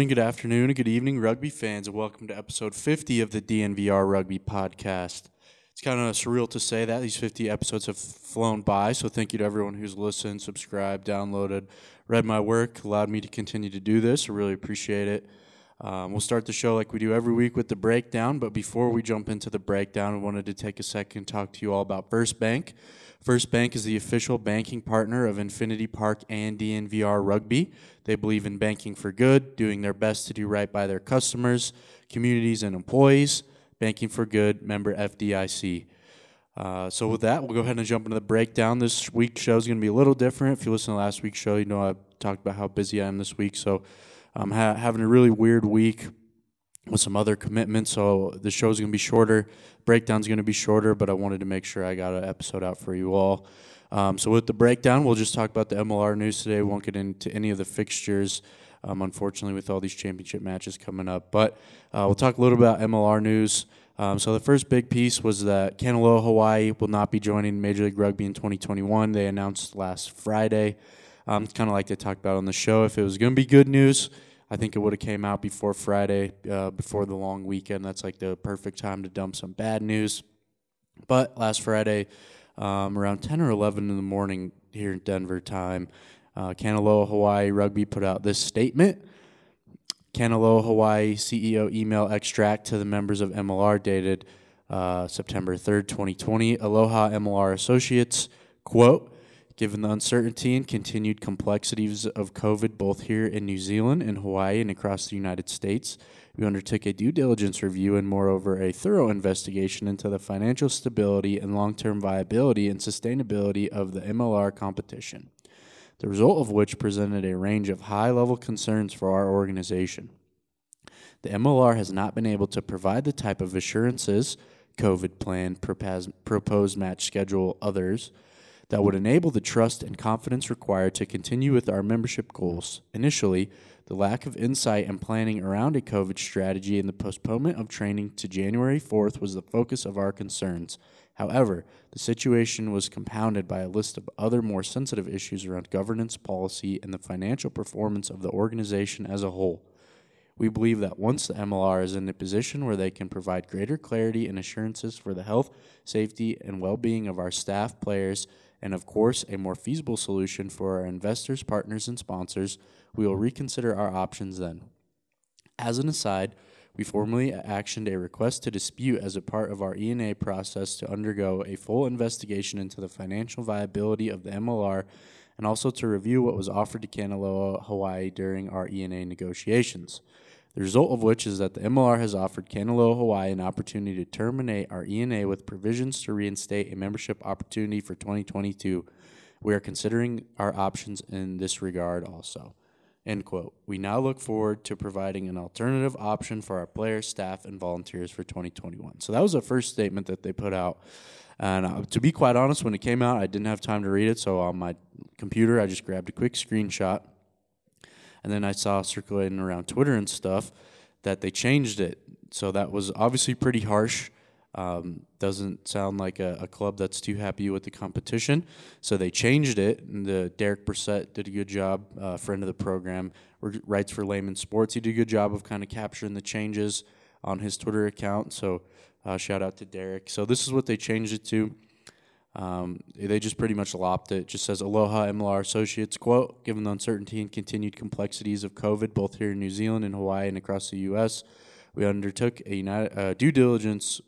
Morning, good afternoon, and good evening, rugby fans, and welcome to episode 50 of the DNVR Rugby Podcast. It's kind of surreal to say that these 50 episodes have flown by, so thank you to everyone who's listened, subscribed, downloaded, read my work, allowed me to continue to do this. I really appreciate it. Um, we'll start the show like we do every week with the breakdown, but before we jump into the breakdown, I wanted to take a second to talk to you all about First Bank. First Bank is the official banking partner of Infinity Park and DNVR Rugby. They believe in banking for good, doing their best to do right by their customers, communities, and employees. Banking for Good, member FDIC. Uh, so with that, we'll go ahead and jump into the breakdown. This week's show is going to be a little different. If you listen to last week's show, you know I talked about how busy I am this week. So I'm ha- having a really weird week with some other commitments. So the show's going to be shorter. Breakdown's going to be shorter, but I wanted to make sure I got an episode out for you all. Um, so with the breakdown, we'll just talk about the MLR news today. We won't get into any of the fixtures, um, unfortunately, with all these championship matches coming up. But uh, we'll talk a little about MLR news. Um, so the first big piece was that Kanaloa Hawaii will not be joining Major League Rugby in 2021. They announced last Friday. Um, kind of like they talked about on the show. If it was going to be good news, I think it would have came out before Friday, uh, before the long weekend. That's like the perfect time to dump some bad news. But last Friday, um, around 10 or 11 in the morning here in Denver time, uh, Kanaloa Hawaii Rugby put out this statement. Kanaloa Hawaii CEO email extract to the members of MLR dated uh, September 3rd, 2020. Aloha MLR Associates, quote, Given the uncertainty and continued complexities of COVID both here in New Zealand and Hawaii and across the United States, we undertook a due diligence review and, moreover, a thorough investigation into the financial stability and long term viability and sustainability of the MLR competition, the result of which presented a range of high level concerns for our organization. The MLR has not been able to provide the type of assurances, COVID plan, proposed match schedule, others, that would enable the trust and confidence required to continue with our membership goals. Initially, the lack of insight and planning around a COVID strategy and the postponement of training to January 4th was the focus of our concerns. However, the situation was compounded by a list of other more sensitive issues around governance, policy, and the financial performance of the organization as a whole. We believe that once the MLR is in a position where they can provide greater clarity and assurances for the health, safety, and well being of our staff, players, and of course, a more feasible solution for our investors, partners, and sponsors, we will reconsider our options then. As an aside, we formally actioned a request to dispute as a part of our ENA process to undergo a full investigation into the financial viability of the MLR and also to review what was offered to Kanaloa Hawaii during our ENA negotiations. The result of which is that the MLR has offered Kanaloa Hawaii an opportunity to terminate our ENA with provisions to reinstate a membership opportunity for 2022. We are considering our options in this regard also. End quote. We now look forward to providing an alternative option for our players, staff, and volunteers for 2021. So that was the first statement that they put out. And uh, to be quite honest, when it came out, I didn't have time to read it. So on my computer, I just grabbed a quick screenshot. And then I saw circulating around Twitter and stuff that they changed it. So that was obviously pretty harsh. Um, doesn't sound like a, a club that's too happy with the competition. So they changed it. And the Derek Brissett did a good job, uh, friend of the program, writes for Layman Sports. He did a good job of kind of capturing the changes on his Twitter account. So uh, shout out to Derek. So this is what they changed it to. Um, they just pretty much lopped it. Just says Aloha MLR Associates quote: Given the uncertainty and continued complexities of COVID, both here in New Zealand and Hawaii and across the U.S., we undertook a united, uh, due diligence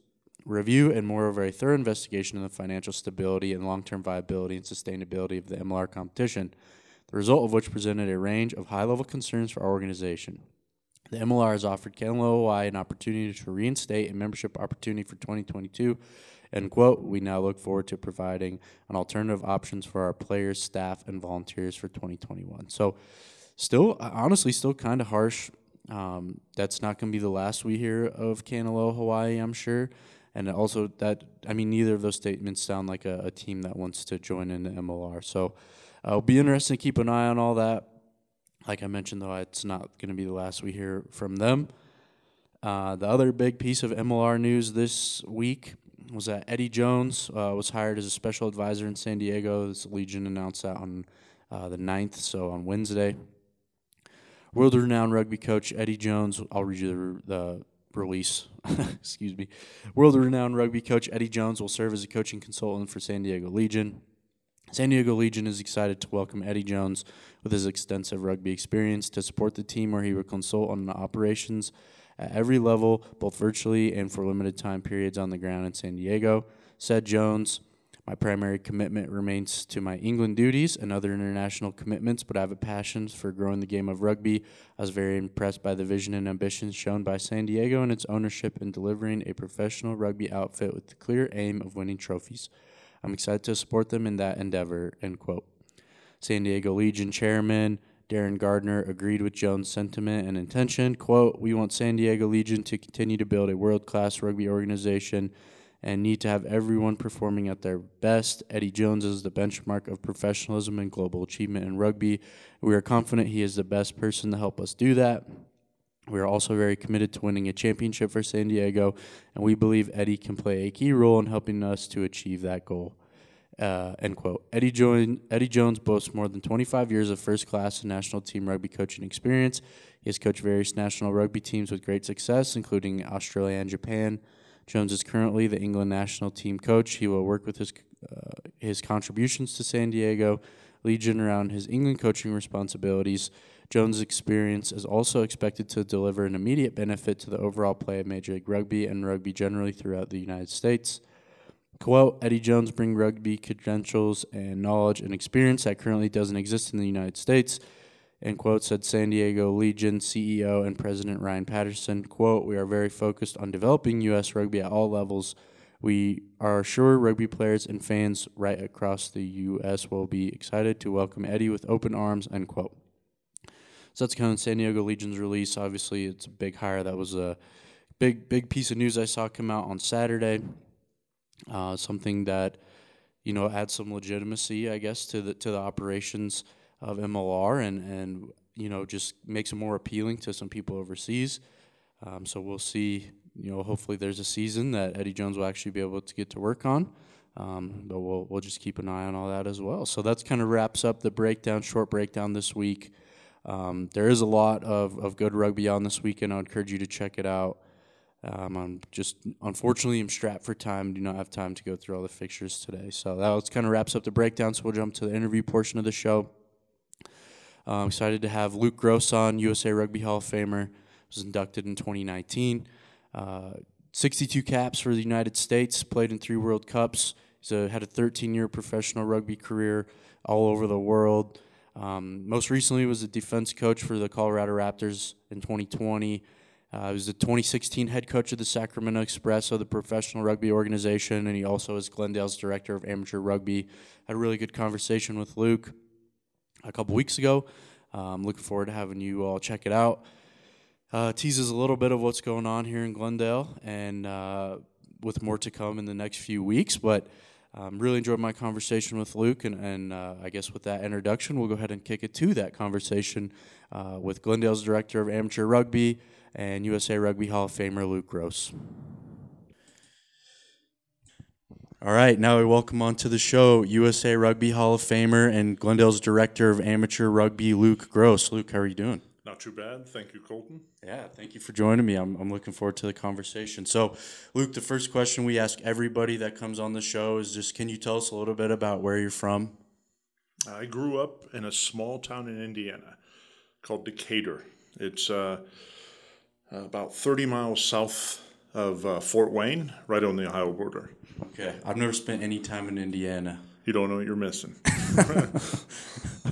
review and moreover a thorough investigation of the financial stability and long-term viability and sustainability of the MLR competition, the result of which presented a range of high-level concerns for our organization. The MLR has offered Kanaloa Hawaii an opportunity to reinstate a membership opportunity for 2022. End quote. We now look forward to providing an alternative options for our players, staff, and volunteers for 2021. So, still, honestly, still kind of harsh. Um, that's not going to be the last we hear of Kanaloa Hawaii, I'm sure. And also, that I mean, neither of those statements sound like a, a team that wants to join in the MLR. So, uh, it'll be interesting to keep an eye on all that. Like I mentioned, though, it's not going to be the last we hear from them. Uh, the other big piece of MLR news this week was that Eddie Jones uh, was hired as a special advisor in San Diego. This Legion announced that on uh, the 9th, so on Wednesday. World renowned rugby coach Eddie Jones, I'll read you the, the release. Excuse me. World renowned rugby coach Eddie Jones will serve as a coaching consultant for San Diego Legion. San Diego Legion is excited to welcome Eddie Jones with his extensive rugby experience to support the team where he will consult on the operations at every level, both virtually and for limited time periods on the ground in San Diego. Said Jones, my primary commitment remains to my England duties and other international commitments, but I have a passion for growing the game of rugby. I was very impressed by the vision and ambitions shown by San Diego and its ownership in delivering a professional rugby outfit with the clear aim of winning trophies. I'm excited to support them in that endeavor. End quote. San Diego Legion chairman Darren Gardner agreed with Jones' sentiment and intention. Quote, We want San Diego Legion to continue to build a world class rugby organization and need to have everyone performing at their best. Eddie Jones is the benchmark of professionalism and global achievement in rugby. We are confident he is the best person to help us do that. We are also very committed to winning a championship for San Diego, and we believe Eddie can play a key role in helping us to achieve that goal. Uh, end quote. Eddie, Eddie Jones boasts more than 25 years of first class and national team rugby coaching experience. He has coached various national rugby teams with great success, including Australia and Japan. Jones is currently the England national team coach. He will work with his uh, his contributions to San Diego Legion around his England coaching responsibilities. Jones' experience is also expected to deliver an immediate benefit to the overall play of Major League Rugby and rugby generally throughout the United States. Quote, Eddie Jones bring rugby credentials and knowledge and experience that currently doesn't exist in the United States. End quote, said San Diego Legion CEO and President Ryan Patterson. Quote, we are very focused on developing U.S. rugby at all levels. We are sure rugby players and fans right across the U.S. will be excited to welcome Eddie with open arms, end quote. So that's kind of San Diego Legion's release. Obviously, it's a big hire. That was a big, big piece of news I saw come out on Saturday. Uh, something that you know adds some legitimacy, I guess, to the to the operations of MLR, and and you know just makes it more appealing to some people overseas. Um, so we'll see. You know, hopefully there's a season that Eddie Jones will actually be able to get to work on. Um, but we'll we'll just keep an eye on all that as well. So that's kind of wraps up the breakdown, short breakdown this week. Um, there is a lot of, of good rugby on this weekend. I encourage you to check it out. Um, I'm just unfortunately I'm strapped for time. Do not have time to go through all the fixtures today. So that kind of wraps up the breakdown. So we'll jump to the interview portion of the show. I'm excited to have Luke Gross on, USA Rugby Hall of Famer. Was inducted in 2019. Uh, 62 caps for the United States. Played in three World Cups. He's had a 13-year professional rugby career all over the world. Um, most recently was a defense coach for the Colorado Raptors in 2020. Uh, he was the 2016 head coach of the Sacramento Express of the professional rugby organization, and he also is Glendale's director of amateur rugby. Had a really good conversation with Luke a couple weeks ago. I'm um, looking forward to having you all check it out. Uh, teases a little bit of what's going on here in Glendale, and uh, with more to come in the next few weeks. But um, really enjoyed my conversation with Luke, and, and uh, I guess with that introduction, we'll go ahead and kick it to that conversation uh, with Glendale's director of amateur rugby and USA Rugby Hall of Famer Luke Gross. All right, now we welcome onto the show USA Rugby Hall of Famer and Glendale's Director of Amateur Rugby, Luke Gross. Luke, how are you doing? Not too bad. Thank you, Colton. Yeah, thank you for joining me. I'm, I'm looking forward to the conversation. So, Luke, the first question we ask everybody that comes on the show is just can you tell us a little bit about where you're from? I grew up in a small town in Indiana called Decatur. It's uh, uh, about 30 miles south of uh, Fort Wayne, right on the Ohio border. Okay, I've never spent any time in Indiana. You don't know what you're missing.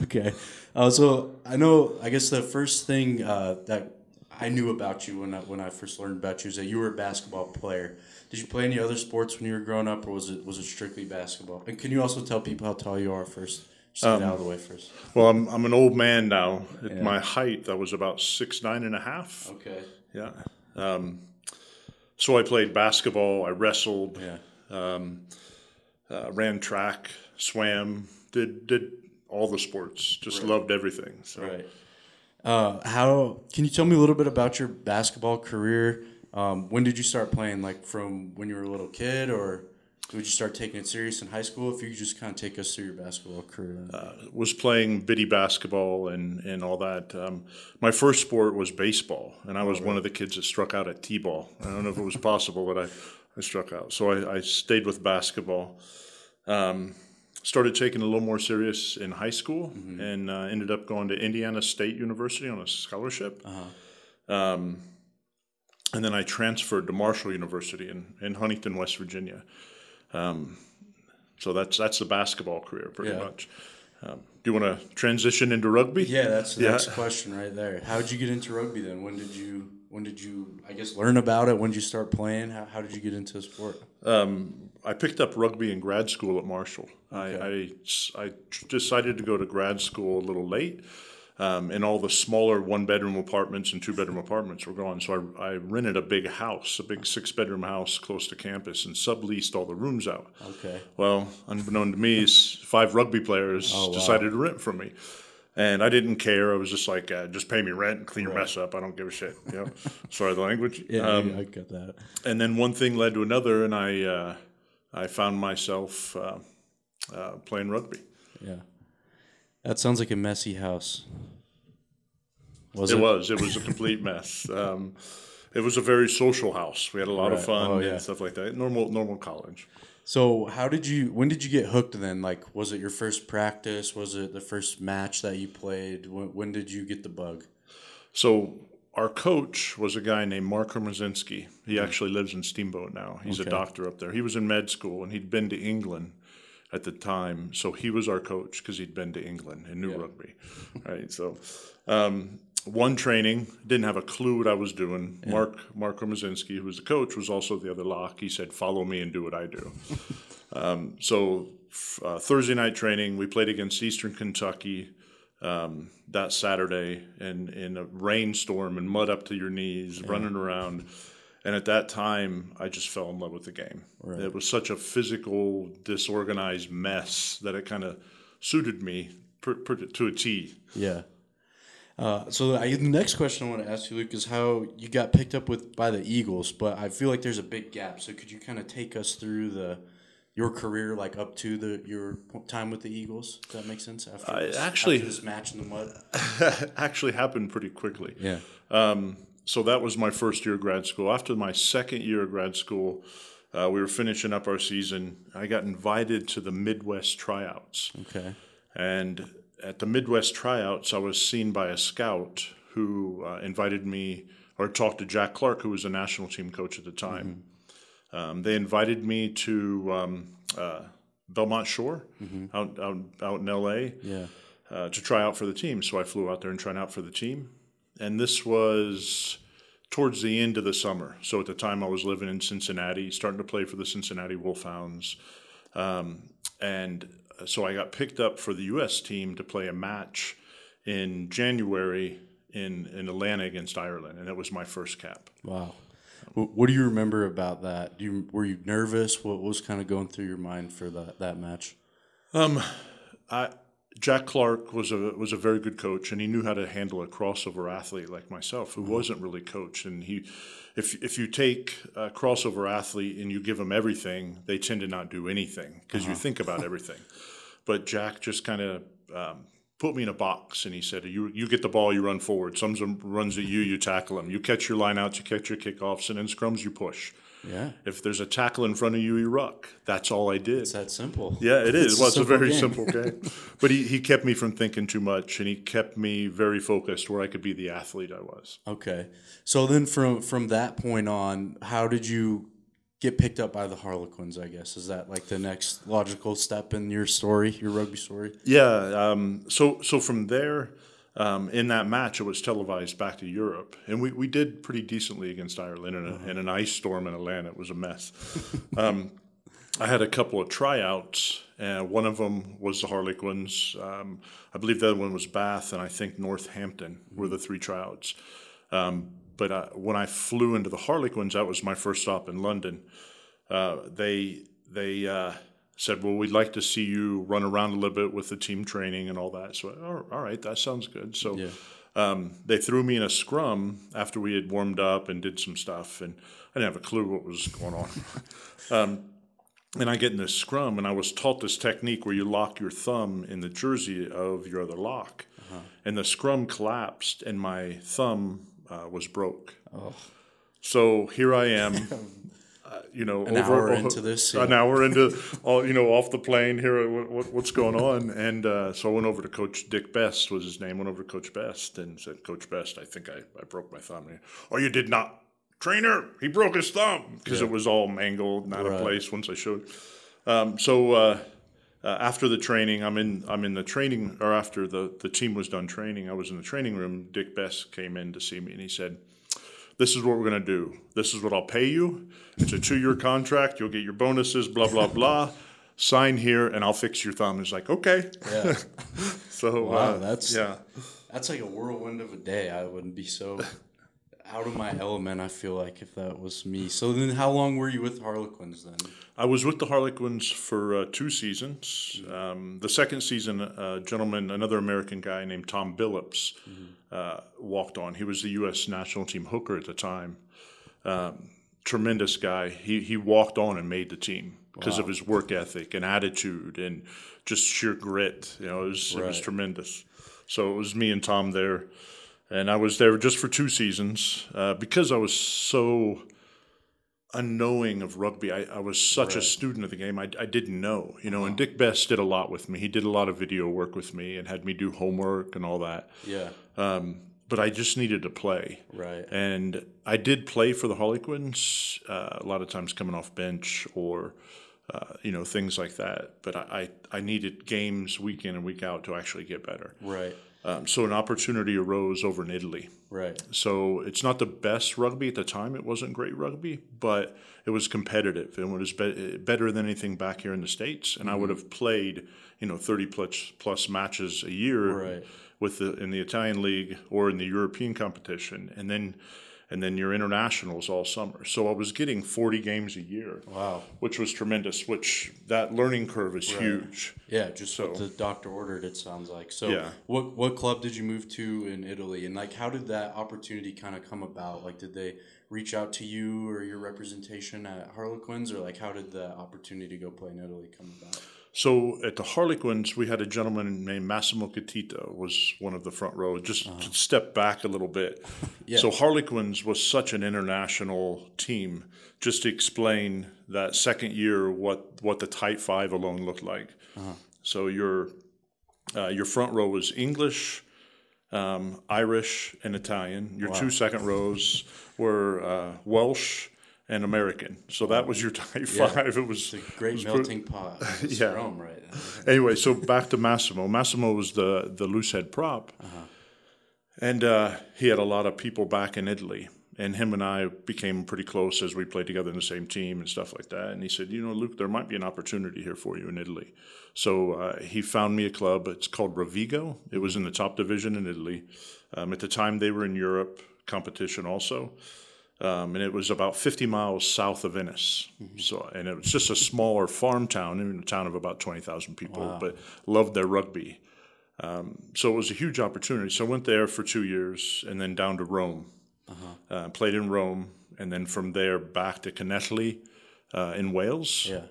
Okay, uh, so I know. I guess the first thing uh, that I knew about you when I, when I first learned about you is that you were a basketball player. Did you play any other sports when you were growing up, or was it was it strictly basketball? And can you also tell people how tall you are first? Just get out of the way first. well, I'm, I'm an old man now. At my height, I was about six nine and a half. Okay. Yeah. Um, so I played basketball. I wrestled. Yeah. uh, ran track, swam, did did all the sports. Just loved everything. So Right. Uh, how can you tell me a little bit about your basketball career? Um, when did you start playing? Like from when you were a little kid, or would you start taking it serious in high school? If you could just kind of take us through your basketball career. was playing bitty basketball and and all that. Um, my first sport was baseball, and I was one of the kids that struck out at t-ball. I don't know if it was possible, but I, I struck out. So I, I stayed with basketball. Um, started taking it a little more serious in high school, and uh, ended up going to Indiana State University on a scholarship. Um, and then I transferred to Marshall University in, in Huntington, West Virginia. Um, so that's that's the basketball career pretty Yeah. much. Um, do you want to transition into rugby? Yeah, that's the Yeah. next question right there. How did you get into rugby then? When did you when did you I guess learn about it? When did you start playing? How, how did you get into the sport? Um, I picked up rugby in grad school at Marshall. I, I, I decided to go to grad school a little late, um, and all the smaller one bedroom apartments and two bedroom apartments were gone. So I, I rented a big house, a big six bedroom house close to campus, and subleased all the rooms out. Okay. Well, unbeknown to me, five rugby players Oh, wow. decided to rent from me. And I didn't care. I was just like, uh, just pay me rent and clean your mess up. I don't give a shit. You know? Sorry the language. Yeah, Um, I got that. and then one thing led to another, and I uh, I found myself uh, uh, playing rugby. Yeah. That sounds like a messy house. Was It it? was it was a complete mess. Um, it was a very social house. We had a lot of fun Oh, yeah. and stuff like that. Normal normal college. So how did you? When did you get hooked? Then, like, was it your first practice? Was it the first match that you played? When, when did you get the bug? So our coach was a guy named Mark Hermosinski. He actually lives in Steamboat now. He's Okay. a doctor up there. He was in med school and he'd been to England at the time. So he was our coach because he'd been to England and knew rugby. Right. So um, one training, didn't have a clue what I was doing. Mark Mark Hermosinski, who was the coach, was also the other lock. He said, "Follow me and do what I do." um, so uh, Thursday night training, we played against Eastern Kentucky um, that Saturday in, in a rainstorm and mud up to your knees, running around. And at that time, I just fell in love with the game. It was such a physical, disorganized mess that it kind of suited me per, per, to a T. Yeah. Uh, so I, the next question I want to ask you, Luke, is how you got picked up with by the Eagles, but I feel like there's a big gap. So could you kind of take us through the your career, like up to the your time with the Eagles? Does that make sense? After this, actually- after this match in the mud. actually happened pretty quickly. Yeah. So that was my first year of grad school. After my second year of grad school, uh, we were finishing up our season. I got invited to the Midwest tryouts. Okay. And at the Midwest tryouts, I was seen by a scout who uh, invited me or talked to Jack Clark, who was a national team coach at the time. Um, they invited me to um, uh, Belmont Shore out, out, out in LA Yeah. uh, to try out for the team. So I flew out there and tried out for the team. And this was towards the end of the summer. So at the time I was living in Cincinnati, starting to play for the Cincinnati Wolfhounds. Um, and so I got picked up for the U.S. team to play a match in January in, in Atlanta against Ireland. And that was my first cap. Wow. What do you remember about that? Do you were you nervous? What was kind of going through your mind for that that match? Um, I, Jack Clark was a was a very good coach, and he knew how to handle a crossover athlete like myself, who wasn't really coached. And he, if if you take a crossover athlete and you give them everything, they tend to not do anything because you think about everything. But Jack just kind of um, put me in a box, and he said, "You you get the ball, you run forward. Some runs at you, you tackle them. You catch your lineouts, you catch your kickoffs, and in scrums you push." Yeah. If there's a tackle in front of you, you ruck. That's all I did. It's that simple. Yeah, it is. It's well, it's a very game. simple game. but he, he kept me from thinking too much and he kept me very focused where I could be the athlete I was. Okay. So then from from that point on, how did you get picked up by the Harlequins, I guess? Is that like the next logical step in your story, your rugby story? Yeah. Um, so so from there, um, in that match, it was televised back to Europe, and we, we did pretty decently against Ireland in, a, in an ice storm in Atlanta. It was a mess. um, I had a couple of tryouts. Uh, one of them was the Harlequins. Um, I believe the other one was Bath, and I think Northampton were the three tryouts. Um, but uh, when I flew into the Harlequins, that was my first stop in London. Uh, they they uh, said, "Well, we'd like to see you run around a little bit with the team training and all that." So, all all right, that sounds good. So, um, they threw me in a scrum after we had warmed up and did some stuff, and I didn't have a clue what was going on. um, and I get in this scrum, and I was taught this technique where you lock your thumb in the jersey of your other lock, and the scrum collapsed, and my thumb uh, was broke. So here I am, uh, you know, An hour into this, an hour into, all you know, off the plane. Here, what, what, what's going on? And uh, so I went over to Coach Dick Best was his name. Went over to Coach Best and said, Coach Best, I think I, I broke my thumb. He, oh, you did not, trainer. He broke his thumb because it was all mangled, and out Right. of place. Once I showed. Um, so uh, uh, after the training, I'm in I'm in the training, or after the the team was done training, I was in the training room. Dick Best came in to see me, and he said, "This is what we're going to do. This is what I'll pay you. It's a two year contract. You'll get your bonuses. Blah blah blah. Sign here, and I'll fix your thumb." He's like, "Okay." Yeah. So Wow, uh, that's- yeah. That's like a whirlwind of a day. I wouldn't be so out of my element, I feel like, if that was me. So then how long were you with Harlequins then? I was with the Harlequins for uh, two seasons. Um, the second season, a gentleman, another American guy named Tom Billups, uh, walked on. He was the U.S. national team hooker at the time. Um, tremendous guy. He he walked on and made the team because of his work ethic and attitude and just sheer grit. You know, it was it was tremendous. So it was me and Tom there, and I was there just for two seasons uh, because I was so unknowing of rugby. I, I was such a student of the game. I, I didn't know, you know. And Dick Best did a lot with me. He did a lot of video work with me and had me do homework and all that. Yeah. Um, but I just needed to play. Right. And I did play for the Harlequins uh, a lot of times coming off bench or. Uh, you know things like that, but I, I I needed games week in and week out to actually get better. Right. Um, so an opportunity arose over in Italy, Right. so it's not the best rugby at the time. It wasn't great rugby, but it was competitive and it was be- better than anything back here in the states. And I would have played, you know, thirty plus plus matches a year Right. with the in the Italian league or in the European competition, and then and then your internationals all summer. So I was getting forty games a year, Wow. which was tremendous. Which that learning curve is huge. Yeah, just what So- the doctor ordered. It sounds like. So, Yeah. what what club did you move to in Italy, and like how did that opportunity kind of come about? Like, did they reach out to you or your representation at Harlequins, or like how did the opportunity to go play in Italy come about? So at the Harlequins, we had a gentleman named Massimo Cuttitta was one of the front row. Just to step back a little bit. So Harlequins was such an international team. Just to explain that second year, what what the tight five alone looked like. So your uh, your front row was English, um, Irish, and Italian. Your two second rows were uh, Welsh and American. So that was your tight five. It was a great was melting pot. Yeah. Rome, right? anyway, so back to Massimo. Massimo was the the loose head prop, and uh, he had a lot of people back in Italy. And him and I became pretty close as we played together in the same team and stuff like that. And he said, "You know, Luke, there might be an opportunity here for you in Italy." So uh, he found me a club. It's called Rovigo. It was in the top division in Italy. Um, at the time, they were in Europe competition also um, and it was about 50 miles south of Venice. So, and it was just a smaller farm town, in a town of about 20,000 people, but loved their rugby. Um, so it was a huge opportunity. So I went there for two years, and then down to Rome. Uh, played in Rome, and then from there back to Connettley uh, in Wales. Yeah.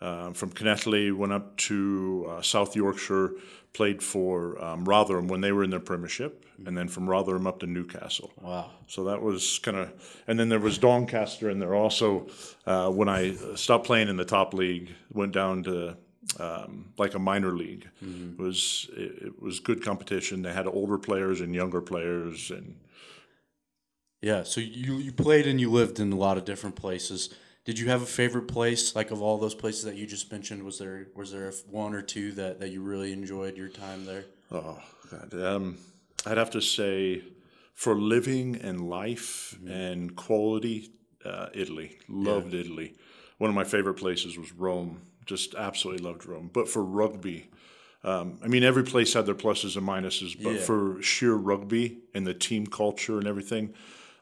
Um, from Connecticut, went up to uh, South Yorkshire, played for um, Rotherham when they were in their Premiership, and then from Rotherham up to Newcastle. Wow. So that was kind of, and then there was Doncaster in there also. Uh, when I stopped playing in the top league, went down to um, like a minor league. It was it, it was good competition. They had older players and younger players, and Yeah. So you you played and you lived in a lot of different places. Did you have a favorite place, like of all those places that you just mentioned? Was there was there one or two that, that you really enjoyed your time there? Oh God, um, I'd have to say, for living and life and quality, uh, Italy. Loved Italy. One of my favorite places was Rome. Just absolutely loved Rome. But for rugby, um, I mean, every place had their pluses and minuses. But Yeah. for sheer rugby and the team culture and everything,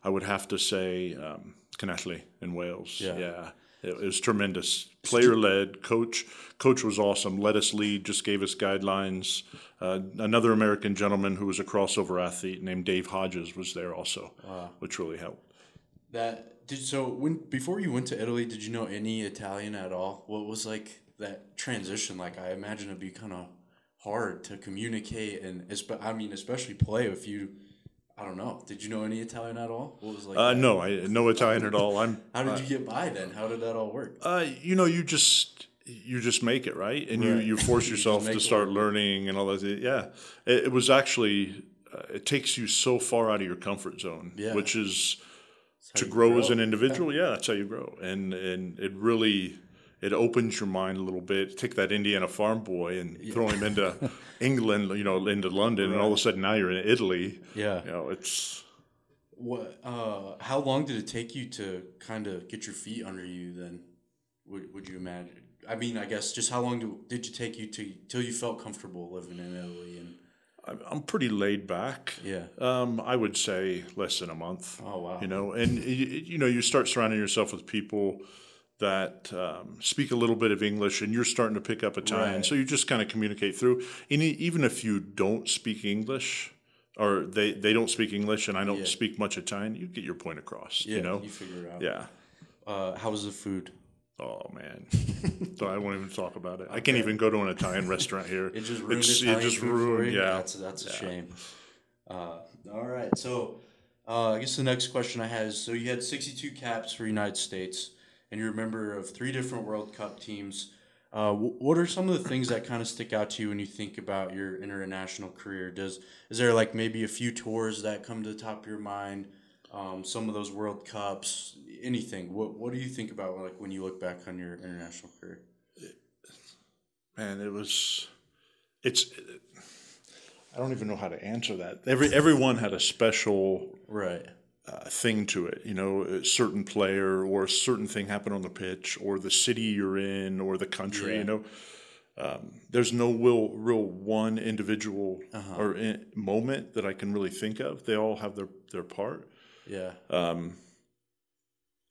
I would have to say um, Connecticut in Wales. Yeah. yeah. It, was tremendous. Player led, coach. Coach was awesome. Let us lead. Just gave us guidelines. Uh, another American gentleman who was a crossover athlete named Dave Hodges was there also, which really helped. That did so when before you went to Italy, did you know any Italian at all? What was like that transition like? I imagine it'd be kind of hard to communicate and I mean especially play if you I don't know. Did you know any Italian at all? What was like Uh, no, I no Italian at all. I'm. How did you get by then? How did that all work? Uh, you know, you just you just make it right, and you Right. you force You just yourself to start learning and all that. Yeah, it, it was actually uh, it takes you so far out of your comfort zone, Yeah. which is to you grow, as an individual. Yeah, that's how you grow, and and it really. It opens your mind a little bit. Take that Indiana farm boy and throw him into England, you know, into London, and all of a sudden now you're in Italy. Yeah. You know, it's What uh how long did it take you to kind of get your feet under you then? Would, would you imagine? I mean, I guess just how long do, did you take you to till you felt comfortable living in Italy and I'm- I'm pretty laid back. yeah. Um, I would say less than a month. Oh wow. You know, and you, you know, you start surrounding yourself with people that um, speak a little bit of English, and you're starting to pick up Italian. Right. So you just kind of communicate through. And even if you don't speak English, or they, they don't speak English, and I don't Yeah. speak much Italian, you get your point across. yeah, you know, you figure it out. yeah. Uh, how was the food? Oh man, so I won't even talk about it. I can't even go to an Italian restaurant here. It just ruined It's- Italian it just ruined. Yeah, that's that's a shame. Uh, all right, so uh, I guess the next question I had is: so you had sixty-two caps for United States, and you're a member of three different World Cup teams. Uh, what are some of the things that kind of stick out to you when you think about your international career? Does is there like maybe a few tours that come to the top of your mind? Um, some of those World Cups, anything. What What do you think about like when you look back on your international career? man, it was. It's. I don't even know how to answer that. Every everyone had a special Right. Uh, thing to it. You know, a certain player or a certain thing happened on the pitch, or the city you're in, or the country. Yeah. You know, um, there's no real, real one individual Uh-huh. or in, moment that I can really think of. They all have their their part. Yeah.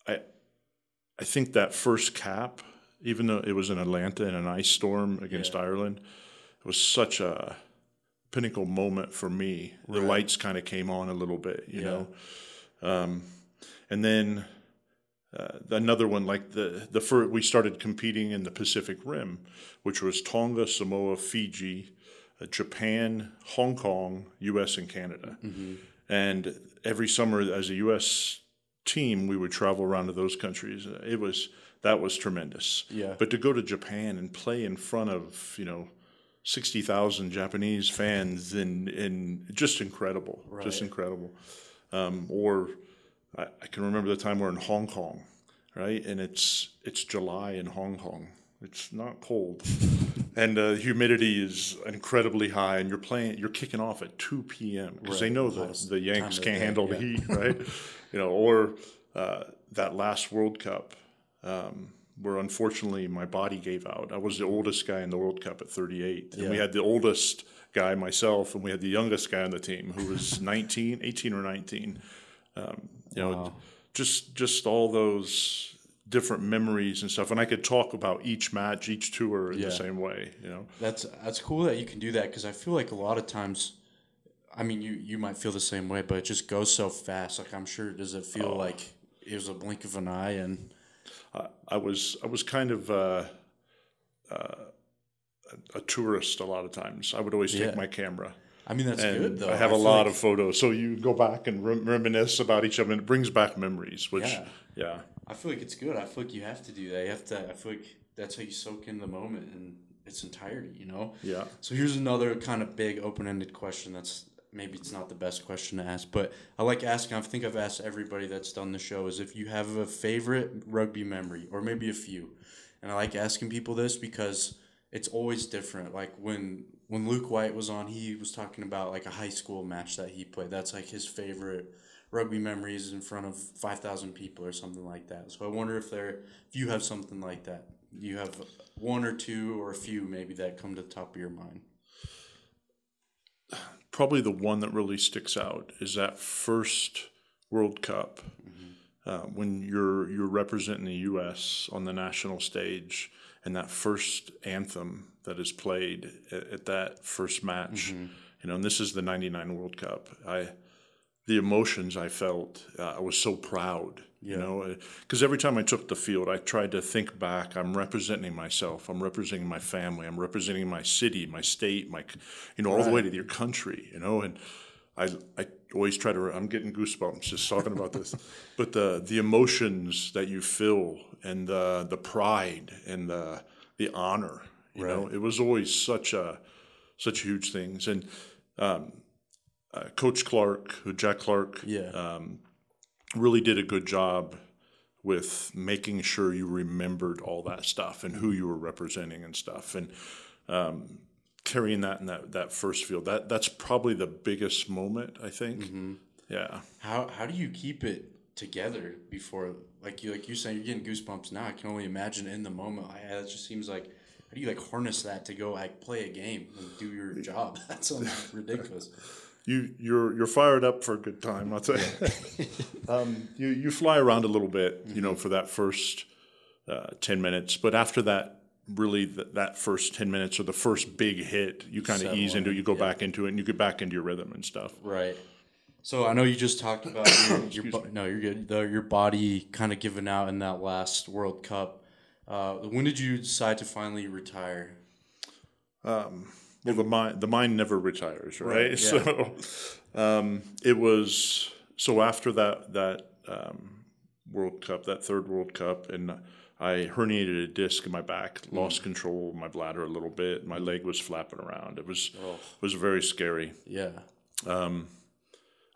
I I think that first cap, even though it was in Atlanta in an ice storm against Yeah. Ireland, it was such a pinnacle moment for me. The lights kind of came on a little bit, you Yeah. know. Um, and then uh, another one, like the the first, we started competing in the Pacific Rim, which was Tonga, Samoa, Fiji, uh, Japan, Hong Kong, U.S. and Canada. Mm-hmm. And every summer, as a U.S. team, we would travel around to those countries. Uh, It was that was tremendous. Yeah. But to go to Japan and play in front of you know sixty thousand Japanese fans and and just incredible, just incredible. Um, or I, I can remember the time we're in Hong Kong, right? And it's it's July in Hong Kong. It's not cold, and uh, humidity is incredibly high. And you're playing, you're kicking off at two p.m. because they know the the Yanks can't day, handle the heat, right? you know, or uh, that last World Cup. Um, where unfortunately my body gave out. I was the oldest guy in the World Cup at 38. And we had the oldest guy, myself, and we had the youngest guy on the team who was 19, 18 or 19 you know just just all those different memories and stuff and i could talk about each match each tour in Yeah. the same way you know That's that's cool that you can do that because I feel like a lot of times, I mean, you you might feel the same way, but it just goes so fast. Like I'm sure, does it feel like it was a blink of an eye? And i was i was kind of uh uh, a, a tourist a lot of times. I would always take Yeah. my camera. I mean, that's And good though. I have a lot like- of photos, so you go back and rem- reminisce about each other, and it brings back memories. Which, Yeah. yeah, I feel like it's good. I feel like you have to do that. You have to. I feel like that's how you soak in the moment in its entirety. You know. yeah. So here's another kind of big open-ended question. That's maybe it's not the best question to ask, but I like asking. I think I've asked everybody that's done the show is if you have a favorite rugby memory or maybe a few, and I like asking people this because it's always different. Like when when Luke White was on, he was talking about like a high school match that he played. That's like his favorite rugby memories in front of five thousand people or something like that. So I wonder if there if you have something like that. You have one or two or a few maybe that come to the top of your mind. Probably the one that really sticks out is that first World Cup uh, when you're you're representing the U.S. on the national stage, and that first anthem that is played at, at that first match. You know, and this is the '99 World Cup. I the emotions I felt, uh, I was so proud. You know, because every time I took the field, I tried to think back. I'm representing myself. I'm representing my family. I'm representing my city, my state, my, you know, all the way to your country. You know, and I, I always try to. I'm getting goosebumps just talking about this. But the the emotions that you feel and the the pride and the the honor. You know, it was always such a such huge things. And um, uh, Coach Clark, Jack Clark, Yeah. um, really did a good job with making sure you remembered all that stuff and who you were representing and stuff and um, carrying that in that, that first field that that's probably the biggest moment I think yeah How how do you keep it together before like you like you saying you're getting goosebumps now? I can only imagine in the moment. I, it just seems like how do you like harness that to go like play a game and do your job? That's ridiculous. you you're you're fired up for a good time I'll tell you um, you you fly around a little bit you know for that first uh, 10 minutes but after that really th- that first 10 minutes or the first big hit you kind of ease into it you go yeah. back into it and you get back into your rhythm and stuff Right. So I know you just talked about your, your bo- no, you're good. The, your body kind of giving out in that last World Cup. Uh, when did you decide to finally retire? Well, the mind the mind never retires, right? yeah. So, um, it was so after that that um, World Cup, that third World Cup, and I herniated a disc in my back, lost control of my bladder a little bit. My leg was flapping around. It was was very scary. Yeah.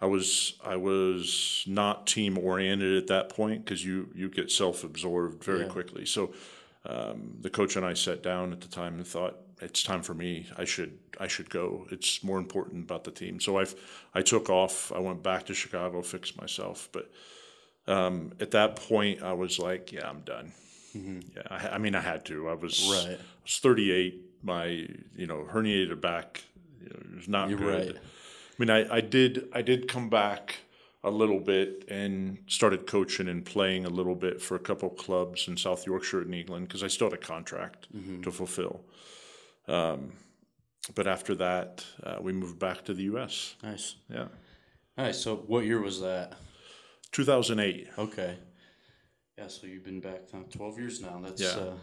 I was I was not team oriented at that point because you you get self absorbed very Yeah. quickly. So um, the coach and I sat down at the time and thought it's time for me. I should I should go. It's more important about the team. So I've I took off. I went back to Chicago, fixed myself. But um, at that point, I was like, yeah, I'm done. Yeah, I, I mean, I had to. I was Mm-hmm. Right. I was 38. My you know herniated back you know, it was not You're good. right. I mean, I, I did I did come back a little bit and started coaching and playing a little bit for a couple clubs in South Yorkshire and England because I still had a contract to fulfill. Um, but after that, uh, we moved back to the U.S. Nice. Yeah, All right. So what year was that? 2008. Okay. Yeah, so you've been back now 12 years now. That's Yeah. uh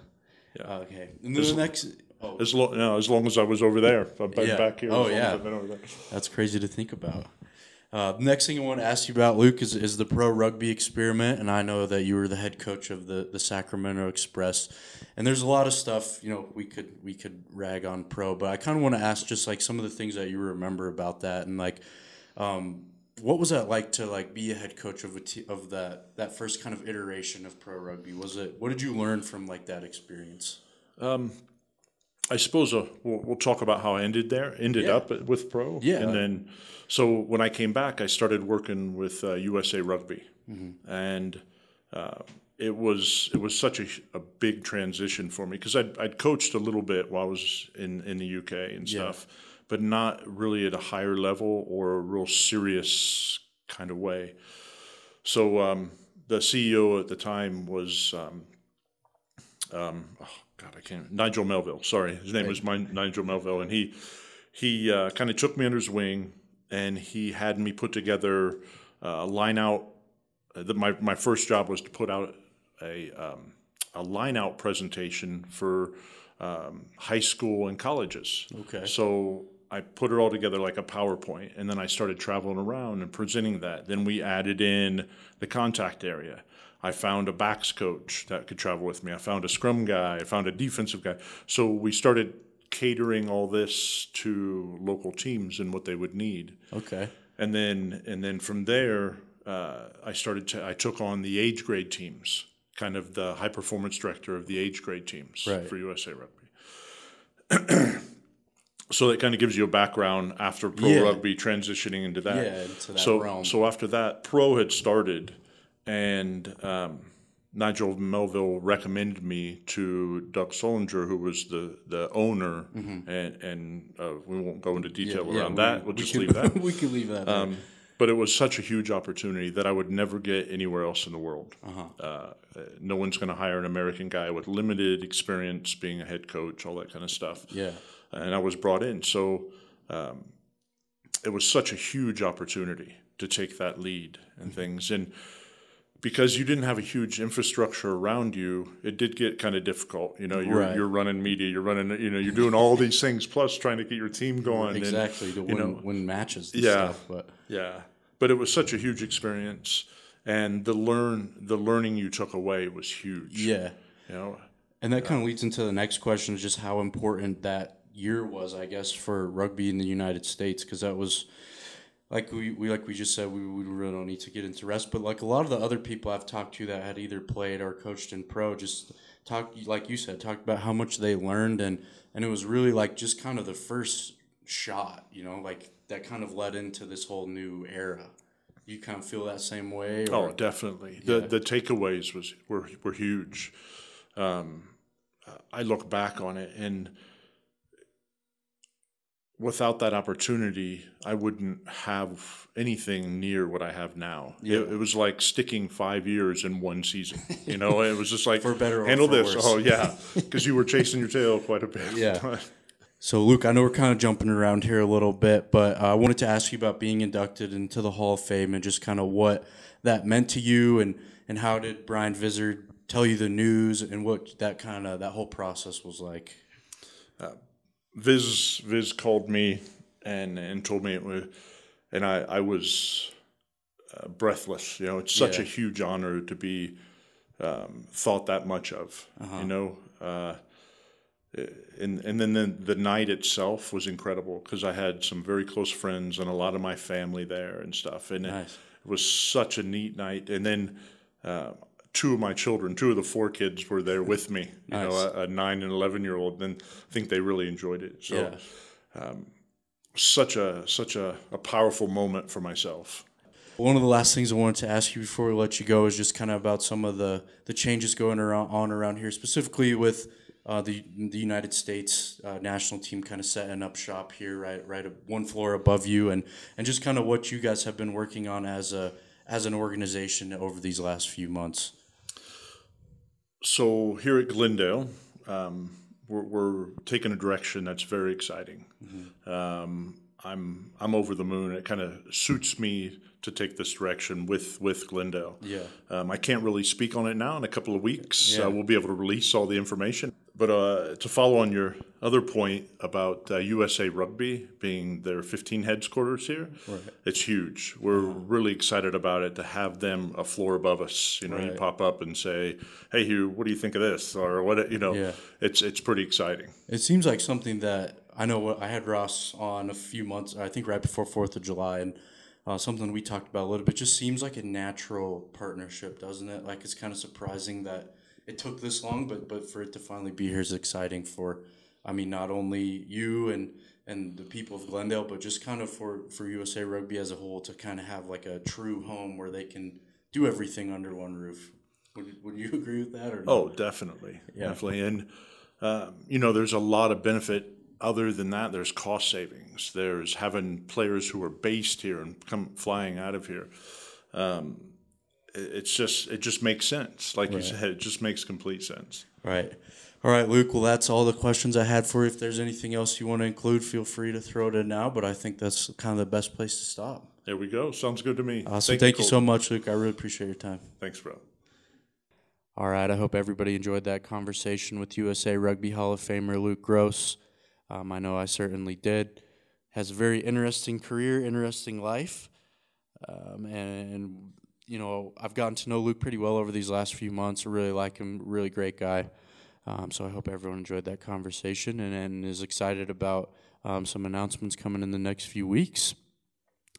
Yeah. okay. And then the next oh, As long no, as long as I was over there, I've been Yeah. back here. Oh, as long as yeah. I've been over there. that's crazy to think about. Uh, next thing I want to ask you about, Luke, is, is the pro rugby experiment, and I know that you were the head coach of the, the Sacramento Express, and there's a lot of stuff you know we could we could rag on pro, but I kind of want to ask just like some of the things that you remember about that, and like, um, what was that like to like be a head coach of a t- of that that first kind of iteration of pro rugby? Was it what did you learn from like that experience? I suppose uh, we'll, we'll talk about how I ended there, ended Yeah. up with pro. Yeah. And then, so when I came back, I started working with uh, USA Rugby. And uh, it was it was such a, a big transition for me because I'd, I'd coached a little bit while I was in, in the UK and stuff, but not really at a higher level or a real serious kind of way. So um, the CEO at the time was um, um, oh God, I can't. Nigel Melville. Sorry, his name was mine, Nigel Melville, and he he uh, kind of took me under his wing, and he had me put together uh, a line out. Uh, the, my my first job was to put out a um, a line out presentation for um, high school and colleges. Okay. So I put it all together like a PowerPoint, and then I started traveling around and presenting that. Then we added in the contact area. I found a backs coach that could travel with me. I found a scrum guy. I found a defensive guy. So we started catering all this to local teams and what they would need. Okay. And then and then from there, uh, I started to I took on the age grade teams, kind of the high performance director of the age grade teams Right. for USA Rugby. so that kind of gives you a background after pro Yeah. rugby transitioning into that. Yeah, into that so realm. so after that, pro had started, and um, Nigel Melville recommended me to Doug Schoninger, who was the the owner, and and uh, we won't go into detail Mm-hmm. Yeah, around we- that. We'll we just can- leave that. we can leave that. Um, but it was such a huge opportunity that I would never get anywhere else in the world. Uh-huh. Uh, no one's going to hire an American guy with limited experience being a head coach, all that kind of stuff. yeah. And I was brought in. So um, it was such a huge opportunity to take that lead and things. And because you didn't have a huge infrastructure around you, it did get kind of difficult. You know, you're, Right. you're running media, you're running, you know, you're doing all these things plus trying to get your team going. and- Exactly to you win know, win matches. And Yeah. Stuff, but yeah, but it was such a huge experience, and the learn the learning you took away was huge. yeah. you know, And that kind of leads into the next question, is just how important that year was, I guess, for rugby in the United States, because that was, like we, we like we just said, we, we really don't need to get into rest, but like a lot of the other people I've talked to that had either played or coached in pro, just talked like you said, talked about how much they learned, and and it was really like just kind of the first shot, you know, like that kind of led into this whole new era. You kind of feel that same way? oh, Or? definitely. The the takeaways was were were huge. Um, I look back on it, and without that opportunity, I wouldn't have anything near what I have now. Yeah. It, it was like sticking five years in one season. You know, it was just like For better or handle for this. worse. Oh yeah, because you were chasing your tail quite a bit. Yeah. So, Luke, I know we're kind of jumping around here a little bit, but uh, I wanted to ask you about being inducted into the Hall of Fame and just kind of what that meant to you, and and how did Brian Vizard tell you the news, and what that kind of that whole process was like. Viz Viz called me and and told me it was, and I I was uh, breathless. You know, it's such Yeah. a huge honor to be um, thought that much of. Uh-huh. You know, uh, and and then the, the night itself was incredible because I had some very close friends and a lot of my family there and stuff, and it, it was such a neat night. And then. Uh, Two of my children, two of the four kids, were there with me. You know, a, a nine and eleven year old, and I think they really enjoyed it. So, Yeah. such a such a, a powerful moment for myself. One of the last things I wanted to ask you before we let you go is just kind of about some of the, the changes going around, on around here, specifically with uh, the the United States uh, national team kind of setting up shop here, right right one floor above you, and and just kind of what you guys have been working on as a as an organization over these last few months. So here at Glendale, um, we're, we're taking a direction that's very exciting. Um, I'm I'm over the moon. It kind of suits me to take this direction with with Glendale. Yeah. Um, I can't really speak on it now. In a couple of weeks, Yeah. uh, we'll be able to release all the information. But uh, to follow on your other point about uh, USA Rugby being their 15 headquarters here, it's huge. We're really excited about it to have them a floor above us. You know, you pop up and say, "Hey, Hugh, what do you think of this?" Or what? You know, Yeah. it's it's pretty exciting. It seems like something that I know. I had Ross on a few months, I think, right before Fourth of July, and uh, something we talked about a little bit. Just seems like a natural partnership, doesn't it? Like it's kind of surprising that it took this long, but but for it to finally be here is exciting. For I mean, not only you and and the people of Glendale, but just kind of for for USA Rugby as a whole to kind of have like a true home where they can do everything under one roof. Would, would you agree with that or no? Oh, definitely, definitely, and um, you know, there's a lot of benefit. Other than that, there's cost savings. There's having players who are based here and come flying out of here. Um, it's just it just makes sense. Like you said, it just makes complete sense. Right. All right, Luke. Well, that's all the questions I had for you. If there's anything else you want to include, feel free to throw it in now. But I think that's kind of the best place to stop. There we go. Sounds good to me. Awesome. Thank, you so much, Luke. I really appreciate your time. Thanks, bro. All right, I hope everybody enjoyed that conversation with USA Rugby Hall of Famer Luke Gross. Um, I know I certainly did. Has a very interesting career, interesting life, um, and, and you know I've gotten to know Luke pretty well over these last few months. I really like him, really great guy. Um, so I hope everyone enjoyed that conversation and, and is excited about um, some announcements coming in the next few weeks.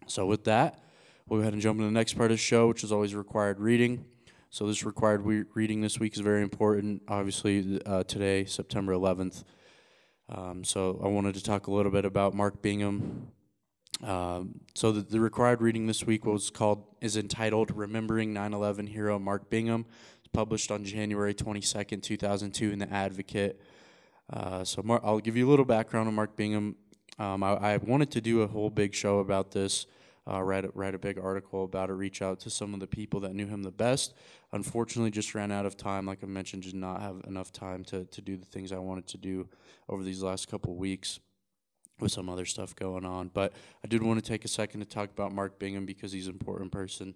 So with that, we'll go ahead and jump into the next part of the show, which is always required reading. So this required re- reading this week is very important. Obviously, uh, today, September 11th. Um, so I wanted to talk a little bit about Mark Bingham. Um, so the, the required reading this week was called is entitled "Remembering 9/11 Hero Mark Bingham." It's published on January 22nd, 2002, in the Advocate. Uh, so Mar- I'll give you a little background on Mark Bingham. Um, I, I wanted to do a whole big show about this uh, write a, write a big article about it, reach out to some of the people that knew him the best. Unfortunately, just ran out of time. Like I mentioned, did not have enough time to to do the things I wanted to do over these last couple weeks with some other stuff going on. But I did want to take a second to talk about Mark Bingham because he's an important person,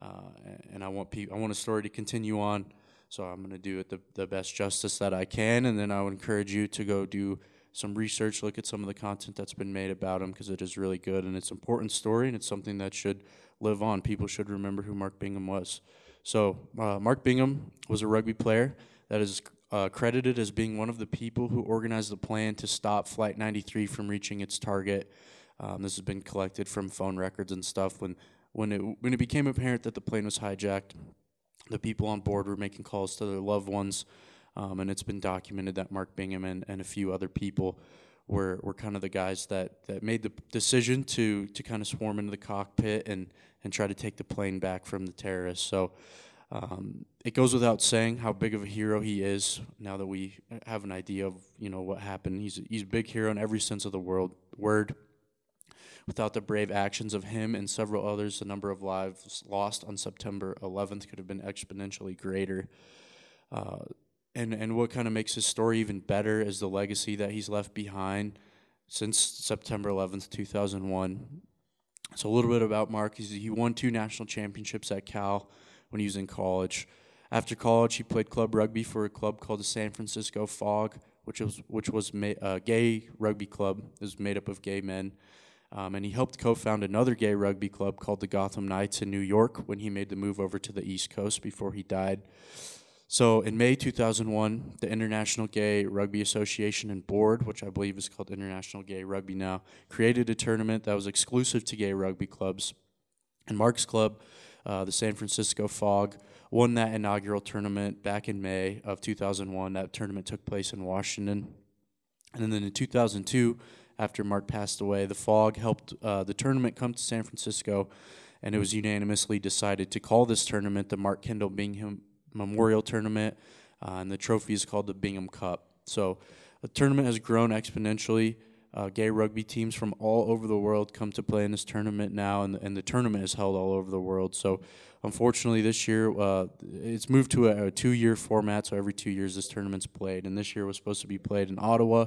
uh, and I want pe- I want a story to continue on. So I'm going to do it the, the best justice that I can, and then I would encourage you to go do some research, look at some of the content that's been made about him because it is really good and it's an important story and it's something that should live on. People should remember who Mark Bingham was. So, uh, Mark Bingham was a rugby player that is uh, credited as being one of the people who organized the plan to stop Flight 93 from reaching its target. Um, this has been collected from phone records and stuff. When when it when it became apparent that the plane was hijacked, the people on board were making calls to their loved ones um, and it's been documented that Mark Bingham and, and a few other people were, were kind of the guys that, that made the decision to to kind of swarm into the cockpit and, and try to take the plane back from the terrorists. So um, it goes without saying how big of a hero he is. Now that we have an idea of you know what happened, he's he's a big hero in every sense of the world word. Without the brave actions of him and several others, the number of lives lost on September 11th could have been exponentially greater. Uh, and and what kind of makes his story even better is the legacy that he's left behind since September 11th, 2001. So a little bit about Mark. He's, he won two national championships at Cal when he was in college. After college, he played club rugby for a club called the San Francisco Fog, which was which was a uh, gay rugby club. It was made up of gay men. Um, and he helped co-found another gay rugby club called the Gotham Knights in New York when he made the move over to the East Coast before he died. So in May 2001, the International Gay Rugby Association and Board, which I believe is called International Gay Rugby now, created a tournament that was exclusive to gay rugby clubs. And Mark's club, the San Francisco Fog, won that inaugural tournament back in May of 2001. That tournament took place in Washington. And then in 2002, after Mark passed away, the Fog helped uh, the tournament come to San Francisco, and it was unanimously decided to call this tournament the Mark Kendall Bingham Memorial Tournament, uh, and the trophy is called the Bingham Cup. So the tournament has grown exponentially. Uh, gay rugby teams from all over the world come to play in this tournament now, and, and the tournament is held all over the world. So, unfortunately, this year uh, it's moved to a, a two year format. So, every two years this tournament's played. And this year was supposed to be played in Ottawa,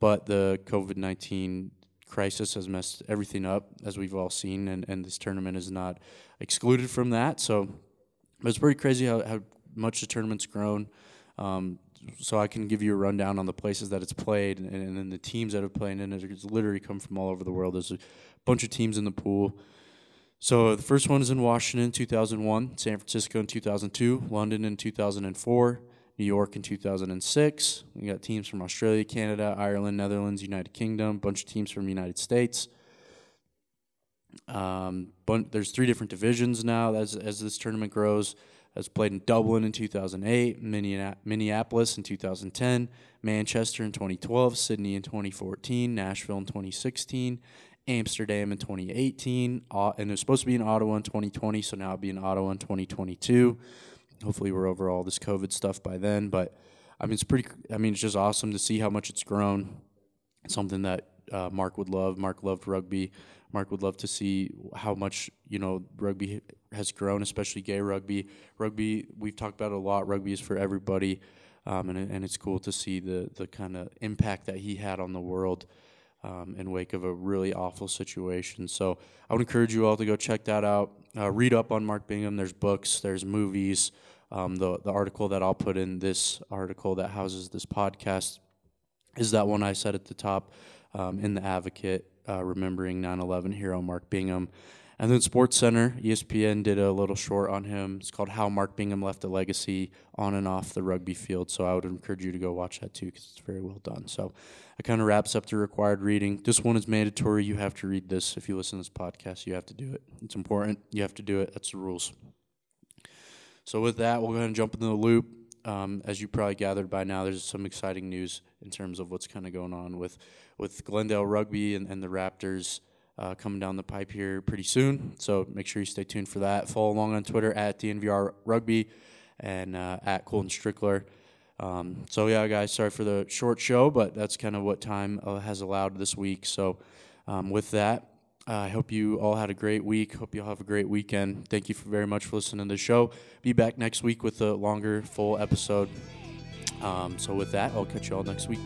but the COVID 19 crisis has messed everything up, as we've all seen, and, and this tournament is not excluded from that. So, it's pretty crazy how, how much the tournament's grown. Um, so I can give you a rundown on the places that it's played and, and then the teams that have played in it. It's literally come from all over the world. There's a bunch of teams in the pool. So the first one is in Washington, 2001, San Francisco in 2002, London in 2004, New York in 2006. We got teams from Australia, Canada, Ireland, Netherlands, United Kingdom, bunch of teams from the United States. Um, there's three different divisions now as as this tournament grows. Has played in Dublin in 2008, Minneapolis in 2010, Manchester in 2012, Sydney in 2014, Nashville in 2016, Amsterdam in 2018, and it was supposed to be in Ottawa in 2020, so now it'll be in Ottawa in 2022. Hopefully, we're over all this COVID stuff by then. But I mean, it's pretty. I mean, it's just awesome to see how much it's grown. something that uh, Mark would love. Mark loved rugby. Mark would love to see how much you know rugby has grown, especially gay rugby. Rugby, we've talked about a lot. Rugby is for everybody, um, and and it's cool to see the the kind of impact that he had on the world. um, in wake of a really awful situation. So I would encourage you all to go check that out. Uh, read up on Mark Bingham. There's books, there's movies. Um, the the article that I'll put in this article that houses this podcast is that one I said at the top um, in the Advocate, uh, remembering 9/11 hero Mark Bingham. And then Sports Center, ESPN did a little short on him. It's called How Mark Bingham Left a Legacy on and off the rugby field. So I would encourage you to go watch that too because it's very well done. So it kind of wraps up the required reading. This one is mandatory. You have to read this. If you listen to this podcast, you have to do it. It's important. You have to do it. That's the rules. So with that, we'll go ahead and jump into the loop. Um, as you probably gathered by now, there's some exciting news in terms of what's kind of going on with, with Glendale Rugby and, and the Raptors uh, coming down the pipe here pretty soon. So make sure you stay tuned for that. Follow along on Twitter at DNVR Rugby and uh, at Colton Strickler. Um, so yeah, guys, sorry for the short show, but that's kind of what time uh, has allowed this week. So um, with that, I hope you all had a great week. Hope you all have a great weekend. Thank you very much for listening to the show. Be back next week with a longer, full episode. Um, so with that, I'll catch you all next week.